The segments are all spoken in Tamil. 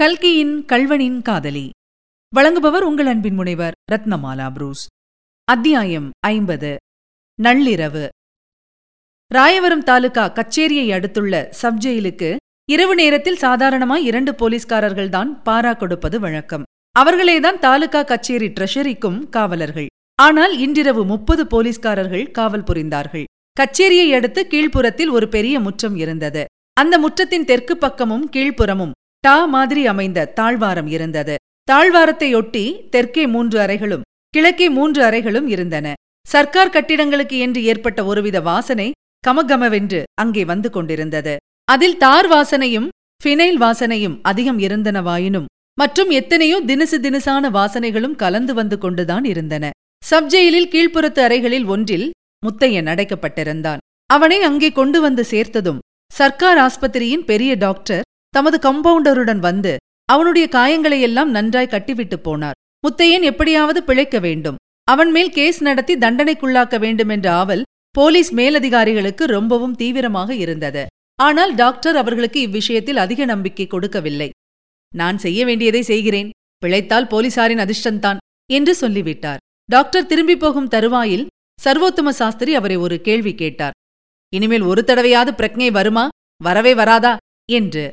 கல்கியின் கல்வனின் காதலி. வழங்குபவர் உங்கள் அன்பின் முனைவர் ரத்னமாலா புரூஸ். அத்தியாயம் ஐம்பது. நள்ளிரவு. ராயவரம் தாலுகா கச்சேரியை அடுத்துள்ள சப் ஜெயிலுக்கு இரவு நேரத்தில் சாதாரணமாய் இரண்டு போலீஸ்காரர்கள்தான் பாரா கொடுப்பது வழக்கம். அவர்களேதான் தாலுகா கச்சேரி ட்ரெஷரிக்கும் காவலர்கள். ஆனால் இன்றிரவு முப்பது போலீஸ்காரர்கள் காவல் புரிந்தார்கள். கச்சேரியை அடுத்து கீழ்ப்புறத்தில் ஒரு பெரிய முற்றம் இருந்தது. அந்த முற்றத்தின் தெற்கு பக்கமும் கீழ்ப்புறமும் டா மாதிரி அமைந்த தாழ்வாரம் இருந்தது. தாழ்வாரத்தையொட்டி தெற்கே மூன்று அறைகளும் கிழக்கே மூன்று அறைகளும் இருந்தன. சர்க்கார் கட்டிடங்களுக்கு என்று ஏற்பட்ட ஒருவித வாசனை கமகமவென்று அங்கே வந்து கொண்டிருந்தது. அதில் தார் வாசனையும் ஃபினைல் வாசனையும் அதிகம் இருந்தனவாயினும் மற்றும் எத்தனையோ தினுசு தினுசான வாசனைகளும் கலந்து வந்து கொண்டுதான் இருந்தன. சப்ஜெயிலில் கீழ்ப்புறத்து அறைகளில் ஒன்றில் முத்தையன் அடைக்கப்பட்டிருந்தான். அவனை அங்கே கொண்டு வந்து சேர்த்ததும் சர்க்கார் ஆஸ்பத்திரியின் பெரிய டாக்டர் தமது கம்பவுண்டருடன் வந்து அவனுடைய காயங்களையெல்லாம் நன்றாய் கட்டிவிட்டு போனார். முத்தையன் எப்படியாவது பிழைக்க வேண்டும். அவன் மேல் கேஸ் நடத்தி தண்டனைக்குள்ளாக்க வேண்டுமென்ற ஆவல் போலீஸ் மேலதிகாரிகளுக்கு ரொம்பவும் தீவிரமாக இருந்தது. ஆனால் டாக்டர் அவர்களுக்கு இவ்விஷயத்தில் அதிக நம்பிக்கை கொடுக்கவில்லை. நான் செய்ய வேண்டியதை செய்கிறேன். பிழைத்தால் போலீசாரின் அதிர்ஷ்டந்தான் என்று சொல்லிவிட்டார். டாக்டர் திரும்பி போகும் தருவாயில் சர்வோத்தம சாஸ்திரி அவரை ஒரு கேள்வி கேட்டார். இனிமேல் ஒரு தடவையாவது பிரக்ஞை வருமா? வரவே வராதா? என்று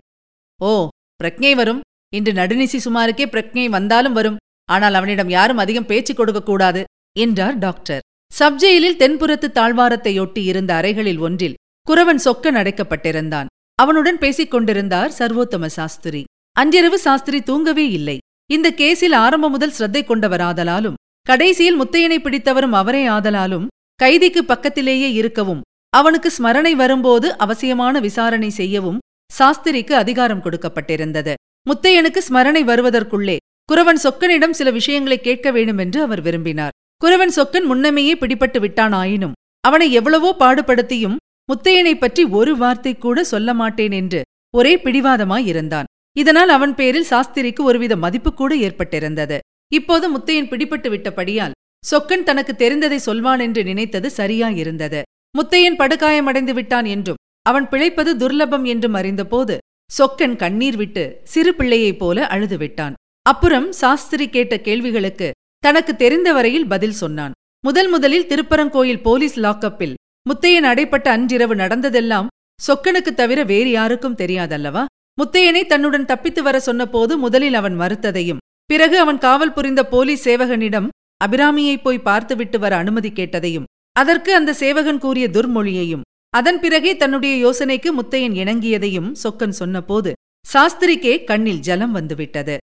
ஓ பிரக்ஞை வரும். இன்று நடுநிசி சுமாருக்கே பிரக்ஞை வந்தாலும் வரும். ஆனால் அவனிடம் யாரும் அதிகம் பேச்சு கொடுக்கக்கூடாது என்றார் டாக்டர். சப்ஜெயிலில் தென்புறத்து தாழ்வாரத்தையொட்டி இருந்த அறைகளில் ஒன்றில் குறவன் சொக்க அடைக்கப்பட்டிருந்தான் அவனுடன் பேசிக் கொண்டிருந்தார் சர்வோத்தம சாஸ்திரி. அன்றிரவு சாஸ்திரி தூங்கவே இல்லை. இந்த கேஸில் ஆரம்பம் முதல் சிரத்தை கொண்டவராதலாலும் கடைசியில் முத்தையனை பிடித்தவரும் அவரே ஆதலாலும் கைதிக்கு பக்கத்திலேயே இருக்கவும் அவனுக்கு ஸ்மரணை வரும்போது அவசியமான விசாரணை செய்யவும் சாஸ்திரிக்கு அதிகாரம் கொடுக்கப்பட்டிருந்தது. முத்தையனுக்கு ஸ்மரணை வருவதற்குள்ளே குரவன் சொக்கனிடம் சில விஷயங்களை கேட்க வேண்டுமென்று அவர் விரும்பினார். குரவன் சொக்கன் முன்னமேயே பிடிபட்டு விட்டானாயினும் அவனை எவ்வளவோ பாடுபடுத்தியும் முத்தையனைப் பற்றி ஒரு வார்த்தை கூட சொல்ல மாட்டேன் என்று ஒரே பிடிவாதமாயிருந்தான் இதனால் அவன் பேரில் சாஸ்திரிக்கு ஒருவித மதிப்பு கூட ஏற்பட்டிருந்தது. இப்போது முத்தையன் பிடிபட்டு விட்டபடியால் சொக்கன் தனக்கு தெரிந்ததை சொல்வான் என்று நினைத்தது சரியாயிருந்தது. முத்தையன் படுகாயமடைந்து விட்டான் என்றும் அவன் பிழைப்பது துர்லபம் என்றும் அறிந்தபோது சொக்கன் கண்ணீர் விட்டு சிறு பிள்ளையைப் போல அழுது விட்டான் அப்புறம் சாஸ்திரி கேட்ட கேள்விகளுக்கு தனக்கு தெரிந்த வரையில் பதில் சொன்னான். முதல் முதலில் திருப்பரங்கோயில் போலீஸ் லாக்கப்பில் முத்தையன் அடைப்பட்ட அன்றிரவு நடந்ததெல்லாம் சொக்கனுக்குத் தவிர வேறு யாருக்கும் தெரியாதல்லவா? முத்தையனை தன்னுடன் தப்பித்து வர சொன்னபோது முதலில் அவன் மறுத்ததையும் பிறகு அவன் காவல் புரிந்த போலீஸ் சேவகனிடம் அபிராமியை போய் பார்த்துவிட்டு வர அனுமதி கேட்டதையும் அதற்கு அந்த சேவகன் கூறிய துர்மொழியையும் அதன் பிறகே தன்னுடைய யோசனைக்கு முத்தையன் இணங்கியதையும் சொக்கன் சொன்னபோது சாஸ்திரிக்கே கண்ணில் ஜலம் வந்துவிட்டது.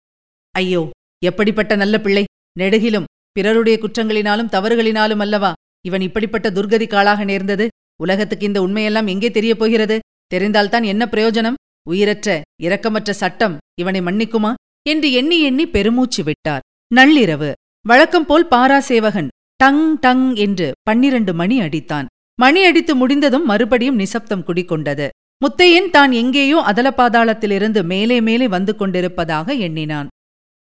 ஐயோ எப்படிப்பட்ட நல்ல பிள்ளை. நெடுகிலும் பிறருடைய குற்றங்களினாலும் தவறுகளினாலும் அல்லவா இவன் இப்படிப்பட்ட துர்கதி காளாக நேர்ந்தது? உலகத்துக்கு இந்த உண்மையெல்லாம் எங்கே தெரியப் போகிறது? தெரிந்தால்தான் என்ன பிரயோஜனம்? உயிரற்ற இரக்கமற்ற சட்டம் இவனை மன்னிக்குமா? என்று எண்ணி எண்ணி பெருமூச்சு விட்டார். நள்ளிரவு வழக்கம் போல் பாராசேவகன் டங் டங் என்று பன்னிரண்டு மணி அடித்தான். மணி அடித்து முடிந்ததும் மறுபடியும் நிசப்தம் குடிக்கொண்டது முத்தையன் தான் எங்கேயோ அதலபாதாளத்திலிருந்து மேலே மேலே வந்து கொண்டிருப்பதாக எண்ணினான்.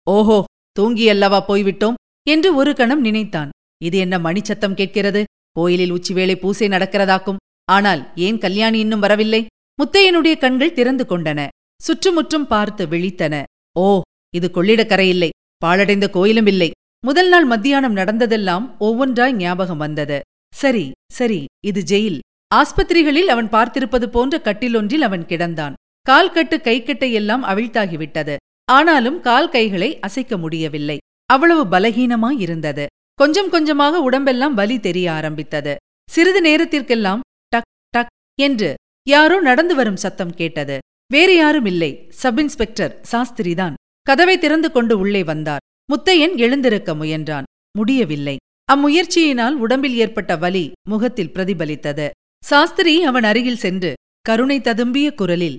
ஓஹோ தூங்கியல்லவா போய்விட்டோம் என்று ஒரு கணம் நினைத்தான். இது என்ன மணிச்சத்தம் கேட்கிறது? கோயிலில் உச்சிவேளை பூசை நடக்கிறதாக்கும். ஆனால் ஏன் கல்யாணி இன்னும் வரவில்லை? முத்தையனுடைய கண்கள் திறந்து கொண்டன. சுற்றுமுற்றும் பார்த்து விழித்தன. ஓ இது கொள்ளிடக்கரையில்லை பாழடைந்த கோயிலும் இல்லை. முதல் நாள் மத்தியானம் நடந்ததெல்லாம் ஒவ்வொன்றாய் ஞாபகம் வந்தது. சரி சரி இது ஜெயில். ஆஸ்பத்திரிகளில் அவன் பார்த்திருப்பது போன்ற கட்டிலொன்றில் அவன் கிடந்தான். கால் கட்டு கைக்கட்டை எல்லாம் அவிழ்த்தாகிவிட்டது. ஆனாலும் கால் கைகளை அசைக்க முடியவில்லை. அவ்வளவு பலகீனமாயிருந்தது. கொஞ்சம் கொஞ்சமாக உடம்பெல்லாம் வலி தெரிய ஆரம்பித்தது. சிறிது நேரத்திற்கெல்லாம் டக் டக் என்று யாரோ நடந்து வரும் சத்தம் கேட்டது. வேறு யாரும் இல்லை. சப் இன்ஸ்பெக்டர் சாஸ்திரிதான். கதவை திறந்து கொண்டு உள்ளே வந்தார். முத்தையன் எழுந்திருக்க முயன்றான். முடியவில்லை. அம்முயற்சியினால் உடம்பில் ஏற்பட்ட வலி முகத்தில் பிரதிபலித்தது. சாஸ்திரி அவன் அருகில் சென்று கருணை ததும்பிய குரலில்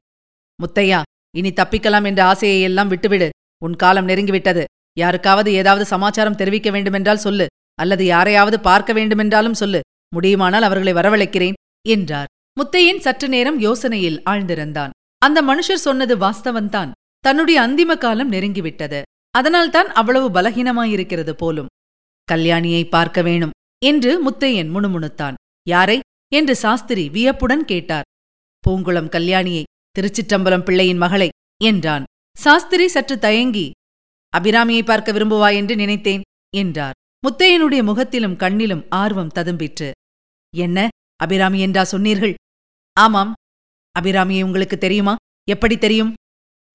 முத்தையா இனி தப்பிக்கலாம் என்ற ஆசையையெல்லாம் விட்டுவிடு. உன் காலம் நெருங்கிவிட்டது. யாருக்காவது ஏதாவது சமாச்சாரம் தெரிவிக்க வேண்டுமென்றால் சொல்லு. அல்லது யாரையாவது பார்க்க வேண்டுமென்றாலும் சொல்லு. முடியுமானால் அவர்களை வரவழைக்கிறேன் என்றார். முத்தையன் சற்று நேரம் யோசனையில் ஆழ்ந்திருந்தான். அந்த மனுஷர் சொன்னது வாஸ்தவன்தான் தன்னுடைய அந்திம காலம் நெருங்கிவிட்டது. அதனால்தான் அவ்வளவு பலகீனமாயிருக்கிறது போலும். கல்யாணியை பார்க்க வேணும் என்று முத்தையன் முணுமுணுத்தான். யாரை? என்று சாஸ்திரி வியப்புடன் கேட்டார். பூங்குளம் கல்யாணியை திருச்சிற்றம்பலம் பிள்ளையின் மகளை என்றான். சாஸ்திரி சற்று தயங்கி அபிராமியை பார்க்க விரும்புவாய் என்று நினைத்தேன் என்றார். முத்தையனுடைய முகத்திலும் கண்ணிலும் ஆர்வம் ததும்பிற்று. என்ன? அபிராமி என்றா சொன்னீர்கள்? ஆமாம். அபிராமியை உங்களுக்கு தெரியுமா? எப்படி தெரியும்?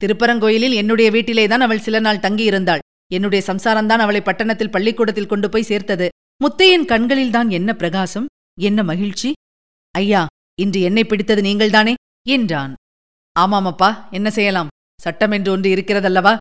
திருப்பரங்கோயிலில் என்னுடைய வீட்டிலேதான் அவள் சில நாள் தங்கியிருந்தாள். என்னுடைய சம்சாரம்தான் அவளை பட்டணத்தில் பள்ளிக்கூடத்தில் கொண்டு போய் சேர்த்தது. முத்தையன் கண்களில்தான் என்ன பிரகாசம் என்ன மகிழ்ச்சி? ஐயா இன்று என்னை பிடித்தது நீங்கள்தானே? என்றான். ஆமாமப்பா என்ன செய்யலாம்? சட்டம் என்று ஒன்று இருக்கிறதல்லவா?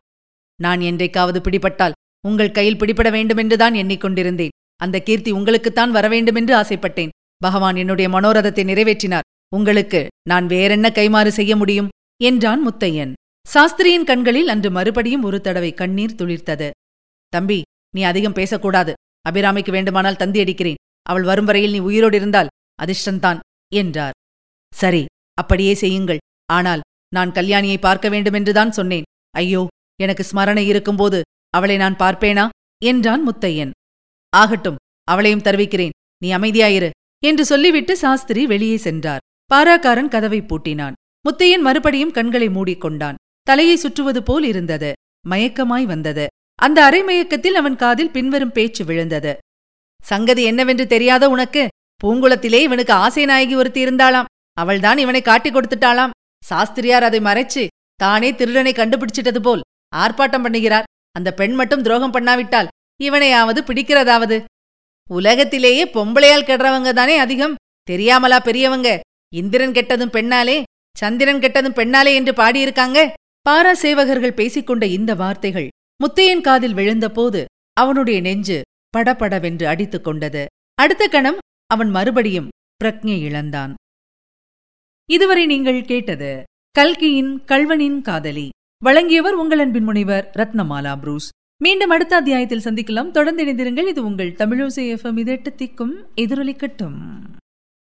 நான் என்றைக்காவது பிடிபட்டால் உங்கள் கையில் பிடிபட வேண்டுமென்றுதான் எண்ணிக்கொண்டிருந்தேன் அந்த கீர்த்தி உங்களுக்குத்தான் வரவேண்டுமென்று ஆசைப்பட்டேன். பகவான் என்னுடைய மனோரதத்தை நிறைவேற்றினார். உங்களுக்கு நான் வேறென்ன கைமாறு செய்ய முடியும்? என்றான் முத்தையன். சாஸ்திரியின் கண்களில் அன்று மறுபடியும் ஒரு தடவை கண்ணீர் துளிர்த்தது. தம்பி நீ அதிகம் பேசக்கூடாது. அபிராமிக்கு வேண்டுமானால் தந்தி அடிக்கிறேன். அவள் வரும் வரையில் நீ உயிரோடு இருந்தால் அதிர்ஷ்டந்தான் என்றார். சரி அப்படியே செய்யுங்கள். ஆனால் நான் கல்யாணியை பார்க்க வேண்டுமென்றுதான் சொன்னேன். ஐயோ எனக்கு ஸ்மரணை இருக்கும்போது அவளை நான் பார்ப்பேனா? என்றான் முத்தையன். ஆகட்டும் அவளையும் தருவிக்கிறேன். நீ அமைதியாயிரு என்று சொல்லிவிட்டு சாஸ்திரி வெளியே சென்றார். பாராக்காரன் கதவை பூட்டினான். முத்தையன் மறுபடியும் கண்களை மூடிக்கொண்டான். தலையை சுற்றுவது போல் இருந்தது. மயக்கமாய் வந்தது. அந்த அரைமயக்கத்தில் அவன் காதில் பின்வரும் பேச்சு விழுந்தது. சங்கதி என்னவென்று தெரியாத உனக்கு? பூங்குளத்திலே இவனுக்கு ஆசை நாயகி ஒருத்தி இருந்தாளாம். அவள்தான் இவனை காட்டிக் கொடுத்துட்டாளாம். சாஸ்திரியார் அதை மறைச்சு தானே திருடனை கண்டுபிடிச்சிட்டது போல் ஆர்ப்பாட்டம் பண்ணுகிறார். அந்த பெண் மட்டும் துரோகம் பண்ணாவிட்டால் இவனையாவது பிடிக்கிறதாவது? உலகத்திலேயே பொம்பளையால் கெடுறவங்க தானே அதிகம். தெரியாமலா பெரியவங்க? இந்திரன் கெட்டதும் பெண்ணாலே சந்திரன் கெட்டதும் பெண்ணாலே என்று பாடியிருக்காங்க. பாரா சேவகர்கள் பேசிக்கொண்ட இந்த வார்த்தைகள் முத்தையன் காதில் விழுந்தபோது அவனுடைய நெஞ்சு படபடவென்று அடித்துக் கொண்டது. அடுத்த கணம் அவன் மறுபடியும் பிரக்ஞை இழந்தான். இதுவரை நீங்கள் கேட்டது கல்கியின் கல்வனின் காதலி. வழங்கியவர் உங்கள் அன்பின் முனைவர் ரத்னமாலா புரூஸ். மீண்டும் அடுத்த அத்தியாயத்தில் சந்திக்கலாம். தொடர்ந்து இணைந்திருங்கள். இது உங்கள் தமிழோசை எஃப்எம் இதெட்டு திக்கும் எதிரொலிக்கட்டும்.